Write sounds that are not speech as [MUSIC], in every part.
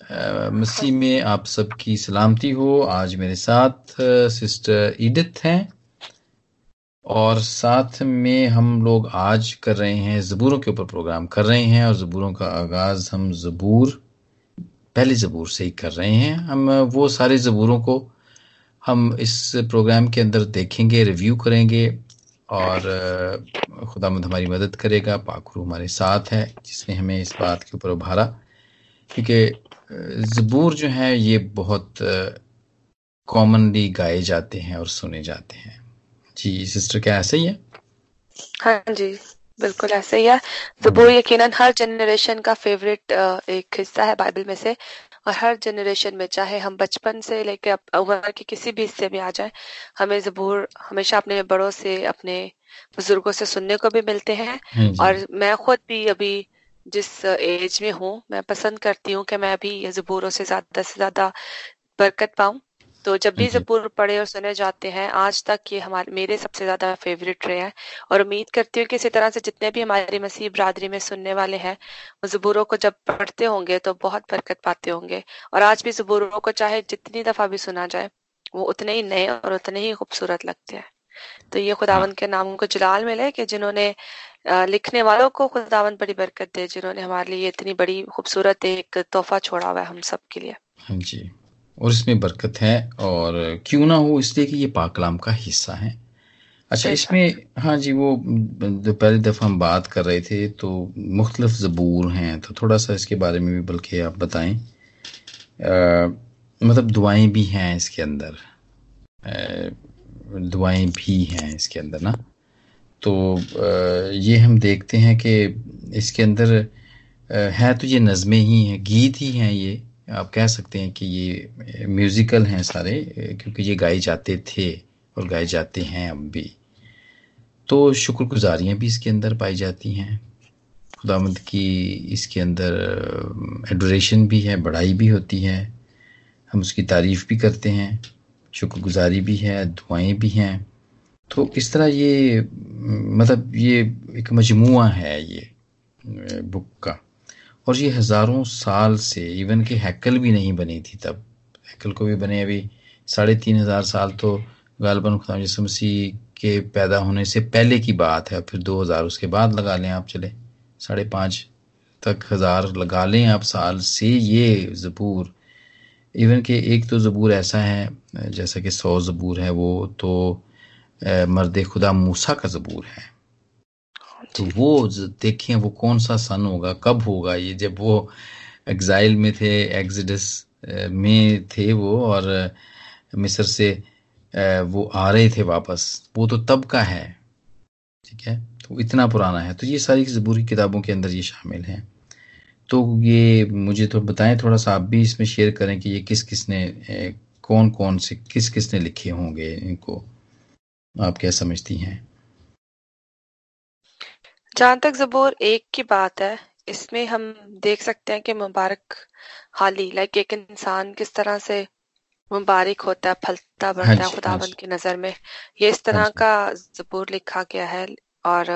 मसीह में आप सबकी सलामती हो। आज मेरे साथ सिस्टर ईडिथ हैं और साथ में हम लोग आज कर रहे हैं, ज़बूरों के ऊपर प्रोग्राम कर रहे हैं और ज़बूरों का आगाज़ हम ज़बूर, पहले ज़बूर से ही कर रहे हैं। हम, वो सारे ज़बूरों को हम इस प्रोग्राम के अंदर देखेंगे, रिव्यू करेंगे और खुदा हमारी मदद करेगा। पाखरू हमारे साथ है, जिसने हमें इस बात के ऊपर उभारा, क्योंकि ज़बूर जो है ये बहुत कॉमनली गाए जाते हैं और सुने जाते हैं। जी सिस्टर क्या ऐसे ही है? हाँ जी बिल्कुल ऐसे ही है। ज़बूर यकीनन हर जनरेशन का फेवरेट एक हिस्सा है बाइबल में से। और हर जनरेशन में चाहे हम बचपन से लेकर उम्र के किसी भी हिस्से में आ जाए हमें ज़बूर हमेशा अपने बड़ों से अपने बुज़ुर्गों से सुनने को भी मिलते हैं। हाँ और मैं खुद भी अभी जिस एज में हूँ मैं पसंद करती हूँ कि मैं भी ज़बूरों से ज़्यादा से ज़्यादा बरकत पाऊँ। तो जब भी ज़बूर पढ़े और सुने जाते हैं आज तक ये हमारे मेरे सबसे ज़्यादा फेवरेट रहे हैं। और उम्मीद करती हूँ कि इसी तरह से जितने भी हमारी मसीह बरादरी में सुनने वाले हैं वो ज़बूरों को जब पढ़ते होंगे तो बहुत बरकत पाते होंगे। और आज भी ज़बूरों को चाहे जितनी दफ़ा भी सुना जाए वो उतने ही नए और उतने ही खूबसूरत लगते हैं। तो ये खुदावन हाँ। के नाम को जलाल मिले कि जिन्होंने लिखने वालों को खुदावन बड़ी बरकत दे जिन्होंने हमारे लिए इतनी बड़ी खूबसूरत एक तोहफा छोड़ा हुआ है हम सब के लिए। हाँ जी और इसमें बरकत है और क्यों ना हो इसलिए कि ये पाकलाम का हिस्सा है। अच्छा इसमें हाँ जी वो जो पहली दफ़ा हम बात कर रहे थे तो मुख्तलिफ़ ज़बूर हैं तो थोड़ा सा इसके बारे में भी बल्कि आप बताएँ। मतलब दुआएँ भी हैं इसके अंदर। दुआएँ भी हैं इसके अंदर ना। तो ये हम देखते हैं कि इसके अंदर है तो ये नज़में ही हैं, गीत ही हैं ये। आप कह सकते हैं कि ये म्यूज़िकल हैं सारे क्योंकि ये गाए जाते थे और गाए जाते हैं अब भी। तो शुक्रगुजारियाँ भी इसके अंदर पाई जाती हैं। खुदामद की इसके अंदर एडोरेशन भी है बड़ाई भी होती है। हम उसकी तारीफ़ भी करते हैं। शुक्रगुजारी भी है, दुआएँ भी हैं। तो इस तरह ये मतलब ये एक मजमुआ है ये, बुक का। और ये हज़ारों साल से, इवन के हैकल भी नहीं बनी थी तब। हैकल को भी बने अभी साढ़े तीन हज़ार साल तो गालबन खुदा मसीह के पैदा होने से पहले की बात है, फिर दो हज़ार उसके बाद लगा लें आप चले। साढ़े पाँच तक हज़ार लगा लें आप साल से ये ज़बूर। इवन के एक तो ज़बूर ऐसा है जैसा कि सौ ज़बूर है वो तो मर्द खुदा मूसा का जबूर है। तो वो देखें वो कौन सा सन होगा कब होगा ये जब वो एग्जाइल में थे एग्जिडस में थे वो और मिस्र से वो आ रहे थे वापस वो तो तब का है। ठीक है? तो इतना पुराना है। तो ये सारी जबूरी किताबों के अंदर ये शामिल हैं। तो ये मुझे तो बताएँ थोड़ा सा आप भी इसमें शेयर करें कि ये किस किस ने कौन कौन से किस किस ने लिखे होंगे इनको? आप क्या समझती हैं? जहाँ तक जबूर एक की बात है इसमें हम देख सकते हैं कि मुबारक हाली लाइक एक इंसान किस तरह से मुबारक होता है फलता बढ़ता है हाँ हाँ खुदाबंद की नज़र में। ये इस हाँ तरह का जबूर लिखा गया है और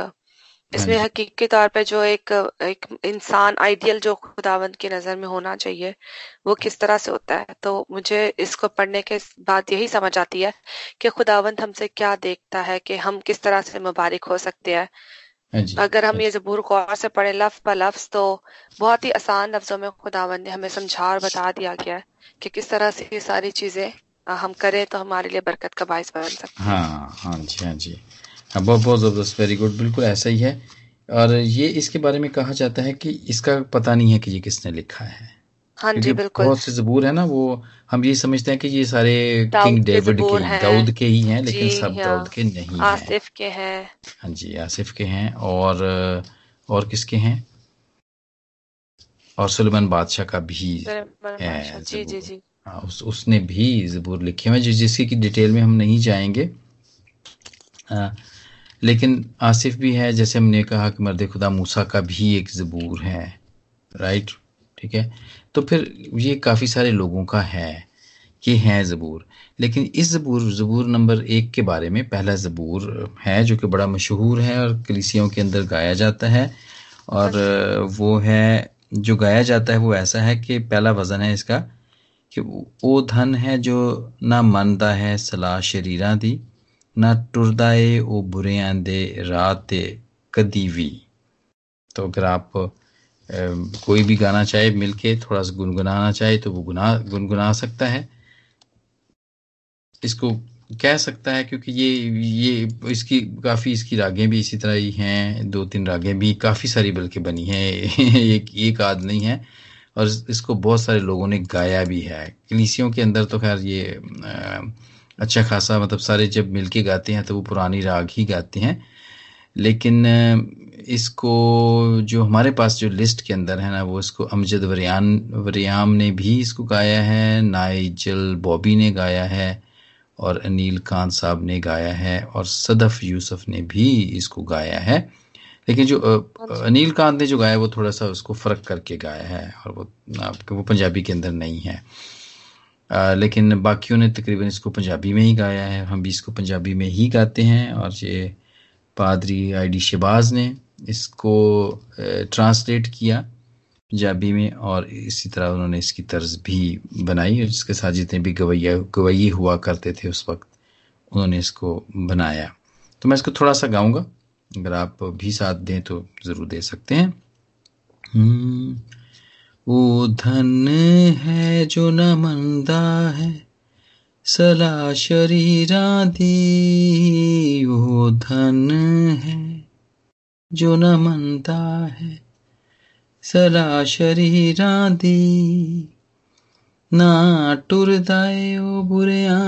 इसमें हाँ हकीकी तौर पे जो एक एक इंसान आइडियल जो खुदावंत की नज़र में होना चाहिए वो किस तरह से होता है? तो मुझे इसको पढ़ने के बाद यही समझ आती है कि खुदावंत हमसे क्या देखता है कि हम किस तरह से मुबारक हो सकते हैं। हाँ अगर हम हाँ ये जबूर गौर से पढ़े लफ्ज ब लफ्ज तो बहुत ही आसान लफ्जों में खुदावंत ने हमें समझा और बता दिया गया है कि किस तरह से ये सारी चीज़ें हम करें तो हमारे लिए बरकत का बायस बन सकते हैं। हाँ हाँ जी हाँ जी। हाँ बहुत बहुत ज़बरदस्त वेरी गुड बिल्कुल ऐसा ही है। और ये इसके बारे में कहा जाता है कि इसका पता नहीं है कि ये किसने लिखा है। हाँ जी बिल्कुल। बहुत से जबूर है ना वो हम ये समझते हैं कि ये सारे किंग डेविड के दाऊद के ही हैं लेकिन सब हाँ। दाऊद के नहीं आसिफ के हैं। हाँ जी आसिफ के हैं और और किसके हैं? और सुलेमान बादशाह का भी है जी जी जी। हाँ उस, उसने भी जबूर लिखे हुए जिसकी डिटेल में हम नहीं जाएँगे। आ, लेकिन आसिफ भी है, जैसे हमने कहा कि मर्द खुदा मूसा का भी एक ज़बूर है राइट ठीक है? तो फिर ये काफ़ी सारे लोगों का है, ये है ज़बूर। लेकिन इस ज़बूर ज़बूर नंबर एक के बारे में पहला ज़बूर है, जो कि बड़ा मशहूर है और कलिसियों के अंदर गाया जाता है और वो है, जो गाया जाता है वो ऐसा है कि पहला वज़न है इसका कि वो धन है जो ना मनदा है, सलाह, शरीरा दी। ना टुरदा है वो बुरे आंदे, रात कदी भी तो अगर आप कोई भी गाना चाहे, मिलके थोड़ा सा गुनगुनाना चाहे तो वो गुना, गुनगुना सकता है। इसको कह सकता है क्योंकि ये ये, इसकी, काफ़ी इसकी रागें भी इसी तरह ही हैं। दो तीन रागें भी काफ़ी सारी बल्कि बनी हैं। [LAUGHS] एक एक आध नहीं है। और इसको बहुत सारे लोगों ने गाया भी है। कलीसियों के अंदर तो खैर ये अच्छा खासा मतलब सारे जब मिलके गाते हैं तो वो पुरानी राग ही गाते हैं। लेकिन इसको जो हमारे पास जो लिस्ट के अंदर है ना वो इसको अमजद वरियान वरियाम ने भी इसको गाया है नाइजल बॉबी ने गाया है और अनिल खान साहब ने गाया है और सदफ यूसुफ ने भी इसको गाया है। लेकिन जो अनिल खान ने जो गाया वो थोड़ा सा उसको फ़र्क करके गाया है और वो आपके वो पंजाबी के अंदर नहीं है। आ, लेकिन बाकियों ने तकरीबन इसको पंजाबी में ही गाया है। हम भी इसको पंजाबी में ही गाते हैं और ये पादरी आई डी शबाज ने इसको ट्रांसलेट किया पंजाबी में और इसी तरह उन्होंने इसकी तर्ज भी बनाई और जिसके साथ जितने भी गवैया गवैये हुआ करते थे उस वक्त उन्होंने इसको बनाया। तो मैं इसको थोड़ा सा गाऊँगा। अगर आप भी साथ दें तो ज़रूर दे सकते हैं। हम्म, वो धन है जो न मंदा है सला शरीरा दी वो धन है जो न मंदा है सला शरीरा दी ना टुरदाए ओ बुरिया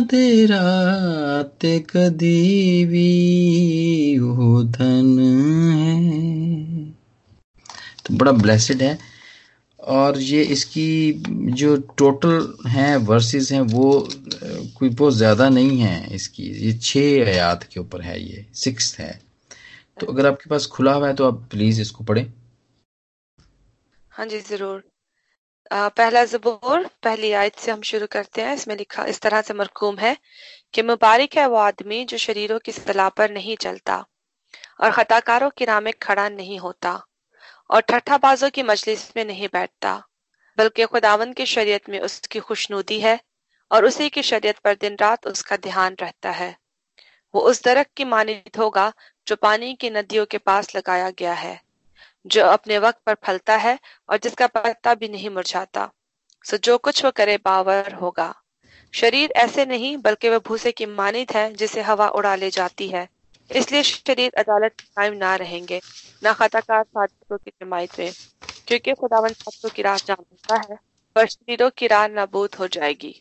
तेरा ते कदी भी। ओ धन है। तो बड़ा ब्लेसड है। और ये इसकी जो टोटल हैं वर्सेस हैं, वो कोई बहुत ज़्यादा नहीं है इसकी। ये छः आयात के ऊपर है ये सिक्स है। तो अगर आपके पास खुला हुआ है तो आप प्लीज़ इसको पढ़ें। हाँ जी, ज़रूर। पहला जबूर, पहली आयत से हम शुरू करते हैं। इसमें लिखा, इस तरह से मरकूम है कि मुबारक है वो आदमी जो शरीरों की सलाह पर नहीं चलता और खताकारों की राह में खड़ा नहीं होता। और ठट्ठाबाजों की मजलिस में नहीं बैठता, बल्कि खुदावन की शरीयत में उसकी खुशनुदी है और उसी की शरीयत पर दिन रात उसका ध्यान रहता है। वो उस दरख्त की मानित होगा जो पानी की नदियों के पास लगाया गया है, जो अपने वक्त पर फलता है और जिसका पत्ता भी नहीं मुरझाता। सो जो कुछ वो करे बावर होगा। शरीर ऐसे नहीं, बल्कि वह भूसे की मानित है जिसे हवा उड़ा ले जाती है। इसलिए शरीर अदालत कायम ना रहेंगे, न खताकार साधकों की जमायत में, क्योंकि खुदावन साधकों की राह जानता है, पर शरीरों की राह नाबूद हो जाएगी।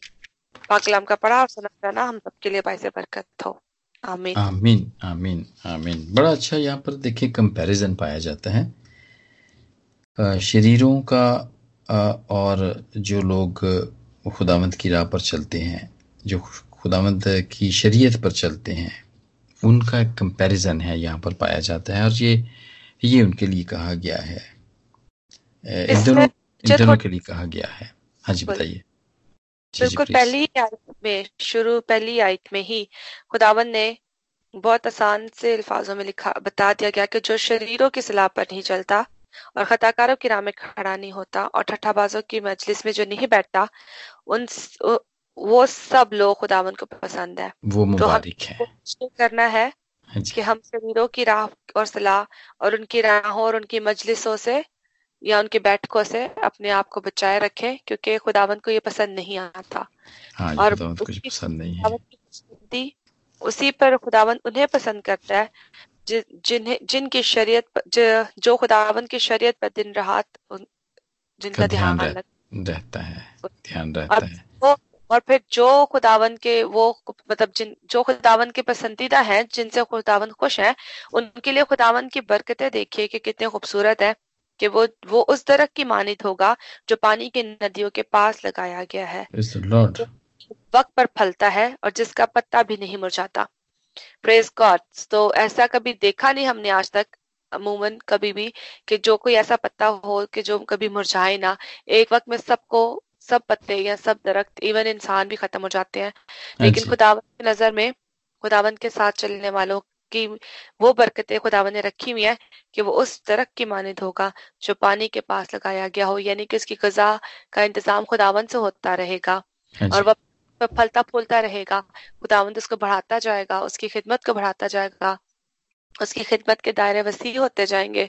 पाकलाम का पढ़ा और सुना जाना, हम सबके लिए बाइस बरकत हो। आमीन। आमीन आमीन आमीन। बड़ा अच्छा यहाँ पर देखिए कंपैरिजन पाया जाता है। शरीरों का और जो लोग खुदावंत की राह पर चलते हैं, जो खुदावंत की शरीयत पर चलते हैं उनका एक कंपैरिजन है यहाँ पर पाया जाता है और ये ये उनके लिए कहा गया है। इन दोनों इन दोनों के लिए कहा गया है। हाँ जी बताइए। बिल्कुल पहली आयत में शुरू पहली आयत में ही खुदावन ने बहुत आसान से अल्फाजों में लिखा बता दिया गया कि जो शरीरों की सलाह पर नहीं चलता और खताकारों की राह में खड़ा नहीं होता और ठट्ठाबाजों की मजलिस में जो नहीं बैठता उन वो सब लोग खुदावन को पसंद है। वो तो है। करना है हाँ कि हम शरीरों की राह और सलाह और उनकी राहों और उनकी मजलिसों से या उनकी बैठकों से अपने आप को बचाए रखें क्योंकि खुदावन को ये पसंद नहीं आता। हाँ, और कुछ पसंद नहीं है। उसी पर खुदावन उन्हें पसंद करता है जिन्हें जिनकी शरीयत जो खुदावन की शरीयत पर दिन रात जिनका ध्यान रहता है ध्यान रहता है। और फिर जो खुदावन के वो मतलब जिन जो खुदावन के पसंदीदा हैं जिनसे खुदावन खुश है उनके लिए खुदावन की बरकतें देखिए कि कितने खूबसूरत है कि वो वो उस दरख्त की मानित होगा जो पानी की नदियों के पास लगाया गया है। वक्त पर फलता है और जिसका पत्ता भी नहीं मुरझाता। प्रेज गॉड तो ऐसा कभी देखा नहीं हमने आज तक अमूमन कभी भी कि जो कोई ऐसा पत्ता हो कि जो कभी मुरझाए ना। एक वक्त में सबको सब पत्ते या सब दरख्त इवन इंसान भी खत्म हो जाते हैं। लेकिन खुदावन की नज़र में खुदावन के साथ चलने वालों की वो बरकतें खुदावन ने रखी हुई है कि वो उस दरख्त की मानद होगा जो पानी के पास लगाया गया हो यानी कि उसकी गजा का इंतज़ाम खुदावन से होता रहेगा हाँ और वह फलता फूलता रहेगा। खुदावंद उसको बढ़ाता जाएगा उसकी खिदमत को बढ़ाता जाएगा उसकी खिदमत के दायरे वसी होते जाएँगे।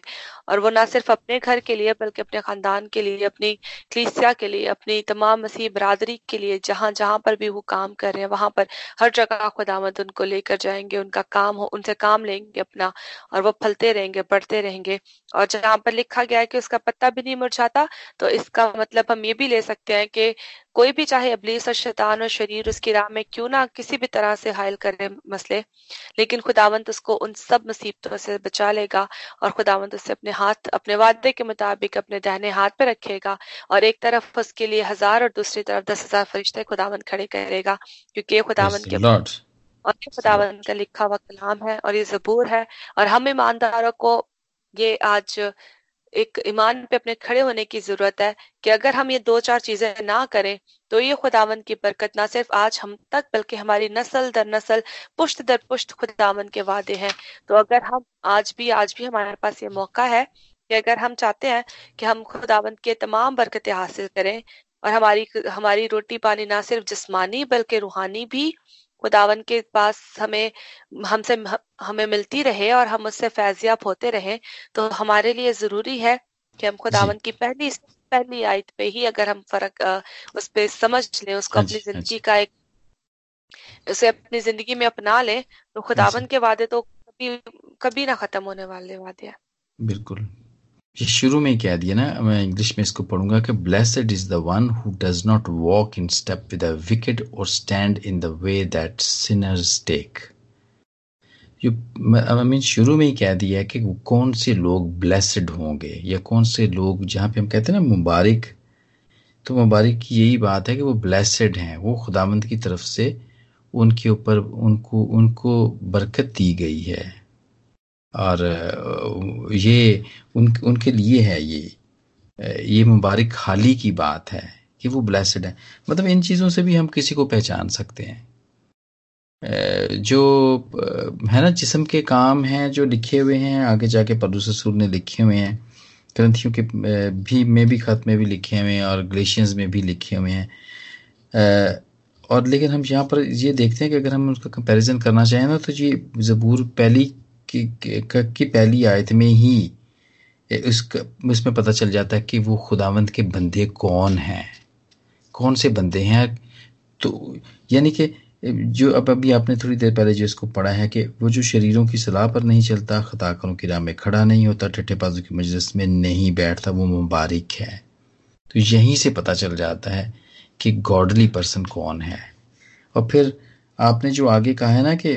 और वो ना सिर्फ़ अपने घर के लिए, बल्कि अपने खानदान के लिए, अपनी क्लीसिया के लिए, अपनी तमाम मसीह बरादरी के लिए, जहाँ जहाँ पर भी वो काम कर रहे हैं, वहाँ पर हर जगह खुदामद उनको लेकर जाएँगे, उनका काम हो, उनसे काम लेंगे अपना, और वो फलते रहेंगे, बढ़ते रहेंगे। और जहाँ पर लिखा गया है कि उसका पत्ता भी नहीं मुरझाता तो इसका मतलब हम ये भी ले सकते हैं कि कोई भी चाहे अबलीस और शैतान और शरीर उसकी राह में क्यों ना किसी भी तरह से हायल करे मसले लेकिन खुदावंत उसको उन सब मुसीबतों से बचा लेगा और खुदावंत उससे अपने हाथ अपने वादे के मुताबिक अपने दहने हाथ पे रखेगा और एक तरफ़ उसके लिए हज़ार और दूसरी तरफ़ दस हज़ार फरिश्ते खुदावंत खड़े करेगा क्योंकि ये खुदावंत के और ये खुदावंत का लिखा हुआ कलाम है और ये जबूर है और हम ईमानदारों को ये आज एक ईमान पे अपने खड़े होने की ज़रूरत है कि अगर हम ये दो चार चीज़ें ना करें तो ये खुदावन की बरकत ना सिर्फ़ आज हम तक, बल्कि हमारी नस्ल दर नस्ल पुश्त दर पुश्त खुदावन के वादे हैं। तो अगर हम आज भी आज भी हमारे पास ये मौका है कि अगर हम चाहते हैं कि हम खुदावन के तमाम बरकतें हासिल करें, और हमारी हमारी रोटी पानी ना सिर्फ़ जिस्मानी, बल्कि रूहानी भी खुदावन के पास हमें हमसे हमें मिलती रहे और हम उससे फैजियाब होते रहे तो हमारे लिए ज़रूरी है कि हम खुदावन की पहली पहली आयत पे ही अगर हम फ़र्क उस पे समझ लें उसको हाँ अपनी हाँ ज़िंदगी का एक उसे अपनी ज़िंदगी में अपना लें तो खुदावन के वादे तो कभी कभी ना खत्म होने वाले वादे हैं। बिल्कुल। ये शुरू में कह दिया ना, मैं इंग्लिश में इसको पढ़ूँगा कि blessed is the one who does not walk in step with the wicked और stand in the way that sinners take ये आई मीन शुरू में ही कह दिया है कि कौन से लोग ब्लेसड होंगे, या कौन से लोग, जहाँ पे हम कहते हैं ना मुबारक तो मुबारक की यही बात है कि वो ब्लेसड हैं, वो खुदामंद की तरफ़ से उनके ऊपर, उनको उनको बरकत दी गई है। और ये उन, उनके लिए है ये ये मुबारक हाली की बात है कि वो ब्लेसड है। मतलब इन चीज़ों से भी हम किसी को पहचान सकते हैं। जो है ना, जिसम के काम हैं, जो लिखे हुए हैं, आगे जाके पदुससूर ने लिखे हुए हैं, ग्रंथियों के भी, में भी खत में भी लिखे हुए हैं और ग्लेशियंस में भी लिखे हुए हैं। और लेकिन हम यहाँ पर ये देखते हैं कि अगर हम उसका कंपैरिजन करना चाहें ना तो ये ज़बूर पहली की, पहली आयत में ही उसका उसमें पता चल जाता है कि वो खुदावंत के बंदे कौन हैं। कौन से बंदे हैं? तो यानी कि जो अब अभी आपने थोड़ी देर पहले जो इसको पढ़ा है कि वो जो शरीरों की सलाह पर नहीं चलता खताकरों की राह में खड़ा नहीं होता ठट्ठे बाजू की मजलिस में नहीं बैठता वो मुबारक है। तो यहीं से पता चल जाता है कि गॉडली पर्सन कौन है। और फिर आपने जो आगे कहा है ना कि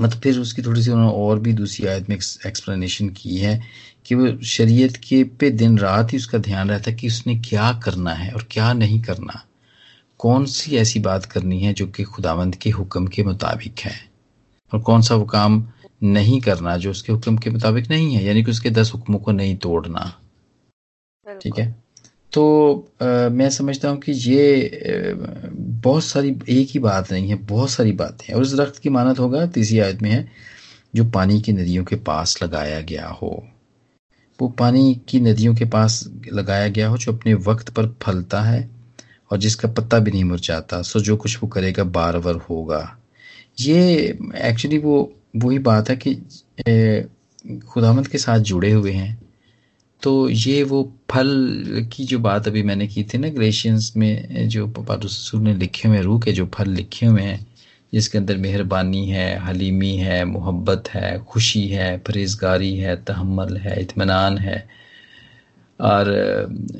मतलब फिर उसकी थोड़ी सी उन्होंने और भी दूसरी आयत में एक्सप्लेनेशन की है कि वो शरीयत के पे दिन रात ही उसका ध्यान रहता है कि उसने क्या करना है और क्या नहीं करना। कौन सी ऐसी बात करनी है जो कि खुदावंद के हुक्म के मुताबिक है? और कौन सा वो काम नहीं करना जो उसके हुक्म के मुताबिक नहीं है? यानी कि उसके दस हुक्मों को नहीं तोड़ना। ठीक है? तो आ, मैं समझता हूँ कि ये बहुत सारी एक ही बात नहीं है बहुत सारी बातें हैं। और उस दरख्त की मानत होगा तीसरी आयत में है जो पानी की नदियों के पास लगाया गया हो। वो पानी की नदियों के पास लगाया गया हो जो अपने वक्त पर फलता है और जिसका पत्ता भी नहीं मुरझाता सो जो कुछ वो करेगा बार बार होगा। ये एक्चुअली वो वही बात है कि खुदामंद के साथ जुड़े हुए हैं। तो ये वो फल की जो बात अभी मैंने की थी ना ग्रेशियंस में, जो पारूससूर ने लिखे हुए रूह के जो फल लिखे हुए हैं, जिसके अंदर मेहरबानी है, हलीमी है, मोहब्बत है, खुशी है, परहेजगारी है तहमल है इतमान है, और,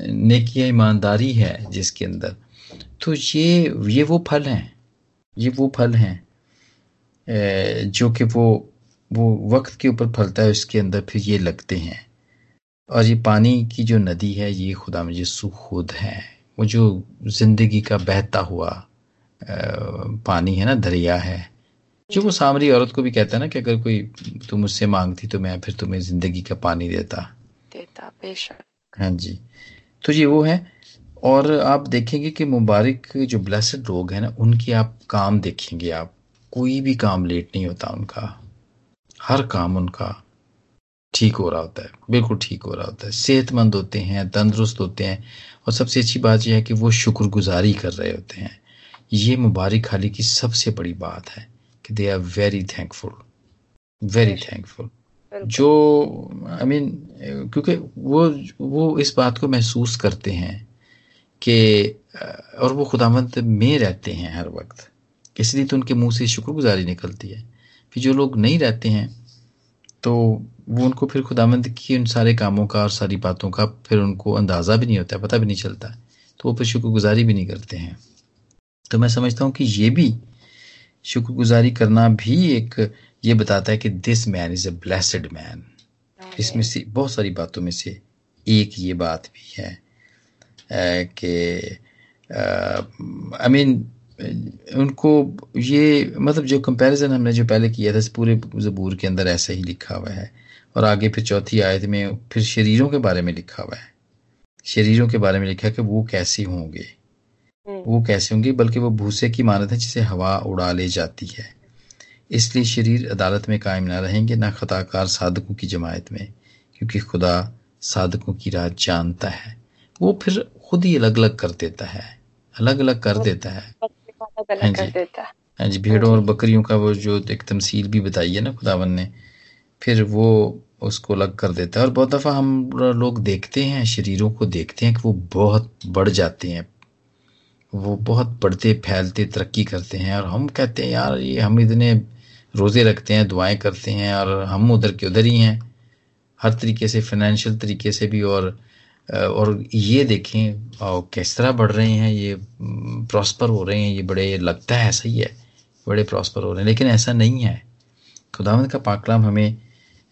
नेकी ईमानदारी है जिसके अंदर। तो ये ये वो फल हैं, ये वो फल हैं जो कि वो वो वक्त के ऊपर फलता है, उसके अंदर फिर ये लगते हैं। और ये पानी की जो नदी है ये खुदा यसु खुद है। वो जो ज़िंदगी का बहता हुआ पानी है ना दरिया है। जो वो सामरी औरत को भी कहता है ना कि अगर कोई तुम मुझसे मांगती तो मैं फिर तुम्हें ज़िंदगी का पानी देता। देता बेशक। हाँ जी। तो ये वो है। और आप देखेंगे कि मुबारक जो ब्लेसड लोग हैं ना उनकी आप काम देखेंगे आप। कोई भी काम लेट नहीं होता उनका। हर काम उनका। ठीक हो रहा होता है। बिल्कुल ठीक हो रहा होता है। सेहतमंद होते हैं तंदुरुस्त होते हैं और सबसे अच्छी बात यह है कि वो शुक्रगुजारी कर रहे होते हैं। ये मुबारक हाली की सबसे बड़ी बात है कि they are very thankful very thankful जो आई I मीन mean, क्योंकि वो वो इस बात को महसूस करते हैं कि और वो खुदावंत में रहते हैं हर वक्त। इसलिए तो उनके मुँह से शुक्रगुजारी निकलती है। फिर जो लोग नहीं रहते हैं तो वो उनको फिर खुदावंत की उन सारे कामों का और सारी बातों का फिर उनको अंदाज़ा भी नहीं होता पता भी नहीं चलता तो वो फिर शुक्रगुजारी भी नहीं करते हैं। तो मैं समझता हूँ कि ये भी शुक्रगुजारी करना भी एक ये बताता है कि this man is a blessed man इसमें से बहुत सारी बातों में से एक ये बात भी है कि आई मीन उनको ये मतलब जो कंपैरिजन हमने जो पहले किया था इस पूरे जबूर के अंदर ऐसा ही लिखा हुआ है। और आगे फिर चौथी आयत में फिर शरीरों के बारे में लिखा हुआ है। शरीरों के बारे में लिखा है कि वो कैसे होंगे। हम्म। वो कैसे होंगे बल्कि वो भूसे की मानत है जिसे हवा उड़ा ले जाती है। इसलिए शरीर अदालत में कायम ना रहेंगे ना खताकार साधकों की जमायत में क्योंकि खुदा साधकों की राह जानता है। वो फिर खुद ही अलग अलग कर देता है। अलग अलग कर देता है। हाँ जी। हाँ जी भेड़ों और बकरियों का वो जो एक तमसील भी बताई है ना खुदावन ने फिर वो उसको अलग कर देता है। और बहुत दफ़ा हम लोग देखते हैं, शरीरों को देखते हैं कि वो बहुत बढ़ जाते हैं। वो बहुत बढ़ते, फैलते, तरक्की करते हैं। और हम कहते हैं, यार, ये हम इतने रोज़े रखते हैं, दुआएँ करते हैं और हम उधर के उधर ही हैं। हर तरीके से फाइनेंशियल तरीके से भी और और ये देखें और किस तरह बढ़ रहे हैं? ये प्रॉस्पर हो रहे हैं। ये बड़े, लगता है ऐसा ही है। बड़े प्रॉस्पर हो रहे हैं। लेकिन ऐसा नहीं है। खुदावंद का पाकलाम हमें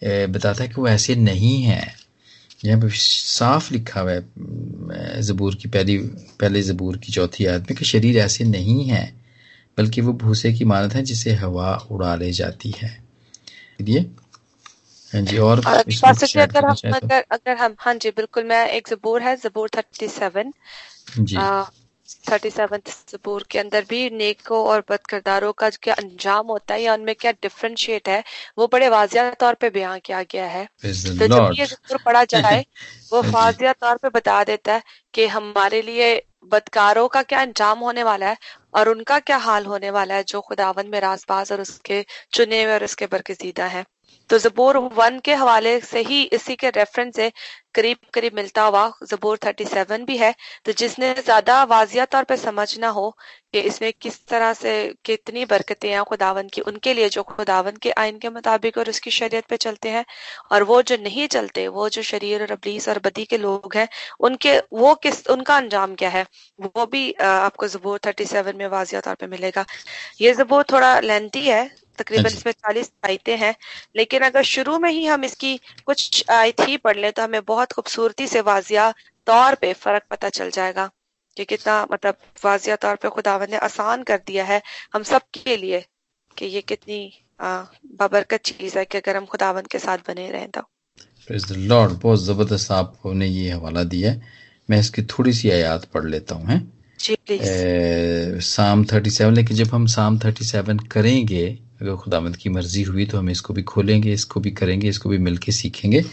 बताता है कि वो ऐसे नहीं है। यहाँ पे साफ़ लिखा हुआ है ज़बूर की पहली पहले ज़बूर की चौथी आयत में कि शरीर ऐसे नहीं है बल्कि वो भूसे की मानत है जिसे हवा उड़ा ले जाती है। ये हाँ जी और अगर हम तो? अगर अगर हम हाँ जी बिल्कुल मैं एक जबूर है जबूर थर्टी सेवन जी। थर्टी सेवन जबूर के अंदर भी नेको और बदकरदारों का क्या अंजाम होता है या उनमें क्या डिफ्रेंशिएट है वो बड़े वाजिया तौर पे बयान किया गया है। तो जब ये जबूर पढ़ा जाए [LAUGHS] वो वाजिया तौर पे बता देता है कि हमारे लिए बदकारों का क्या अंजाम होने वाला है और उनका क्या हाल होने वाला है जो खुदावन में रासबाज और उसके चुने हुए और उसके बरकजीदा है। तो जबूर वन के हवाले से ही इसी के रेफरेंस से करीब करीब मिलता हुआ जबूर थर्टी सेवन भी है। तो जिसने ज़्यादा वाजिया तौर पे समझना हो कि इसमें किस तरह से कितनी बरकतें हैं खुदावन की, उनके लिए जो खुदावन के आइन के मुताबिक और उसकी शरीयत पे चलते हैं, और वो जो नहीं चलते, वो जो शरीर और अबलीस और बदी के लोग हैं, उनके, वो किस, उनका अंजाम क्या है, वो भी आपको जबूर थर्टी सेवन में वाजिया तौर पर मिलेगा। ये जबूर थोड़ा लेंथी है तकरीबन इसमें चालीस आयतें हैं। लेकिन अगर शुरू में ही हम इसकी कुछ आयत ही पढ़ लें तो हमें बहुत खूबसूरती से वाजिया तौर पे फ़र्क पता चल जाएगा कि कितना मतलब वाजिया तौर पे खुदावन ने आसान कर दिया है हम सब के लिए कि ये कितनी बाबरकत चीज़ है कि अगर हम खुदावन के साथ बने रहें तो। लॉर्ड बहुत ज़बरदस्त आपने ये हवाला दिया है। मैं इसकी थोड़ी सी आयात पढ़ लेता हूँ साम थर्टी सेवन लेकिन जब हम साम थर्टी सेवन करेंगे अगर खुदामंद की मर्ज़ी हुई तो हम इसको भी खोलेंगे इसको भी करेंगे इसको भी मिलके सीखेंगे।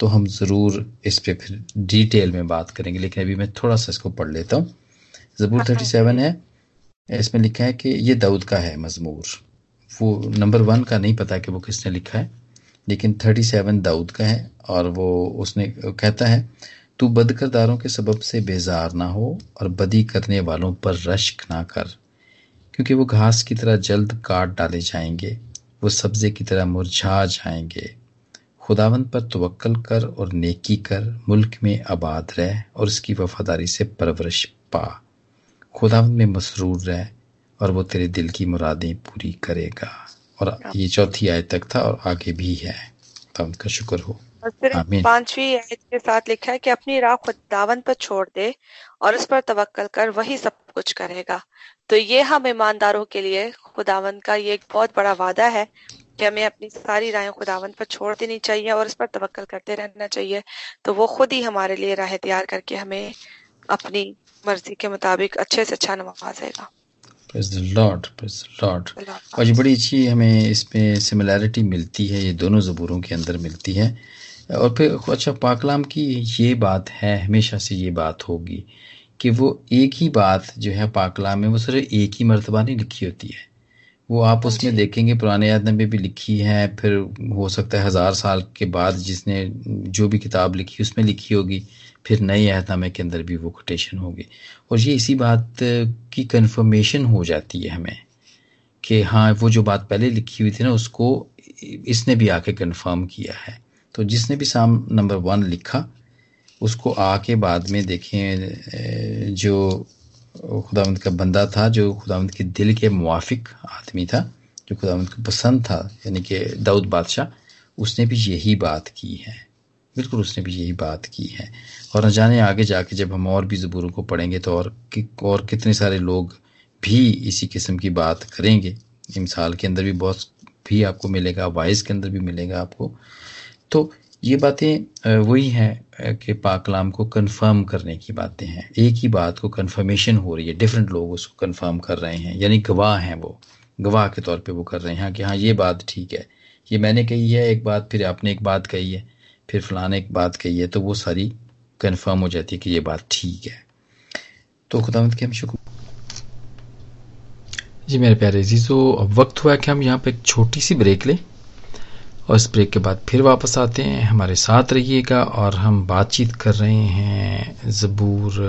तो हम ज़रूर इस पर फिर डिटेल में बात करेंगे लेकिन अभी मैं थोड़ा सा इसको पढ़ लेता हूँ। ज़बूर थर्टी सेवन है इसमें लिखा है कि ये दाऊद का है मजमूर। वो नंबर वन का नहीं पता कि वो किसने लिखा है लेकिन थर्टी सेवन दाऊद का है और वो उसने कहता है तू बदकरदारों के सबब से बेजार ना हो और बदी करने वालों पर रश्क ना कर। क्योंकि वो घास की तरह जल्द काट डाले जाएँगे, वो सब्जे की तरह मुरझा जाएँगे। खुदावंत पर तवक्ल कर और नेकी कर मुल्क में आबाद रह और उसकी वफादारी से परवरिश पा। खुदावंत में मसरूर रह और वो तेरे दिल की मुरादें पूरी करेगा। और ये चौथी आयत तक था और आगे भी है। खुदावंत का शुक्र हो। पांचवी आयत के साथ लिखा है कि अपनी राह खुदावन पर छोड़ दे और उस पर तवक्ल कर वही सब कुछ करेगा। तो ये हम ईमानदारों के लिए खुदावन का ये एक बहुत बड़ा वादा है कि हमें अपनी सारी राय खुदावन पर छोड़ देनी चाहिए और उस पर तवक्ल करते रहना चाहिए। तो वो खुद ही हमारे लिए राह तैयार करके हमें अपनी मर्ज़ी के मुताबिक अच्छे से अच्छा नवाजेगा लॉर्ड लॉर्ड और ये बड़ी अच्छी हमें इसमें सिमिलैरिटी मिलती है ये दोनों ज़बूरों के अंदर मिलती है। और फिर अच्छा पाकलाम की ये बात है हमेशा से ये बात होगी कि वो एक ही बात जो है पाकलाम में वो सिर्फ़ एक ही मरतबा नहीं लिखी होती है। वो आप उसमें देखेंगे पुराने याद में भी लिखी है फिर हो सकता है हज़ार साल के बाद जिसने जो भी किताब लिखी उसमें लिखी होगी फिर नए अहदनामे के अंदर भी वो कोटेशन होगी। और ये इसी बात की कन्फर्मेशन हो जाती है हमें कि हाँ वो जो बात पहले लिखी हुई थी ना उसको इसने भी आके कंफर्म किया है। तो जिसने भी साम नंबर वन लिखा उसको आके बाद में देखें जो खुदावंद का बंदा था जो खुदावंद के दिल के मुआफिक आदमी था जो खुदावंद को पसंद था यानी कि दाऊद बादशाह उसने भी यही बात की है। बिल्कुल उसने भी यही बात की है। और न जाने आगे जाके जब हम और भी ज़बूरों को पढ़ेंगे तो और कि, और कितने सारे लोग भी इसी किस्म की बात करेंगे। मिसाल के अंदर भी बहुत भी आपको मिलेगा वाइस के अंदर भी मिलेगा आपको। तो ये बातें वही हैं कि पाकलाम को कंफर्म करने की बातें हैं। एक ही बात को कंफर्मेशन हो रही है। डिफरेंट लोग उसको कंफर्म कर रहे हैं। यानी गवाह हैं वो। गवाह के तौर पे वो कर रहे हैं। हाँ कि हाँ ये बात ठीक है। ये मैंने कही है, एक बात, फिर आपने एक बात कही है, फिर फलाने एक बात कही है तो वो सारी कंफर्म हो जाती है कि ये बात ठीक है। तो खुदावंत के हम शुक्र जी मेरे प्यारे जी तो अब वक्त हुआ कि हम यहाँ पे एक छोटी सी ब्रेक लें। और इस ब्रेक के बाद फिर वापस आते हैं। हमारे साथ रहिएगा और हम बातचीत कर रहे हैं ज़बूर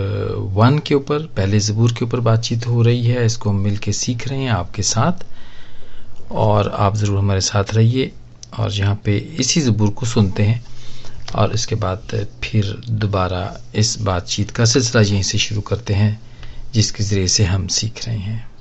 वन के ऊपर। पहले ज़बूर के ऊपर बातचीत हो रही है। इसको हम मिल के सीख रहे हैं आपके साथ। और आप ज़रूर हमारे साथ रहिए और यहाँ पे इसी ज़बूर को सुनते हैं। और इसके बाद फिर दोबारा इस बातचीत का सिलसिला यहीं से शुरू करते हैं, जिसके ज़रिए से हम सीख रहे हैं।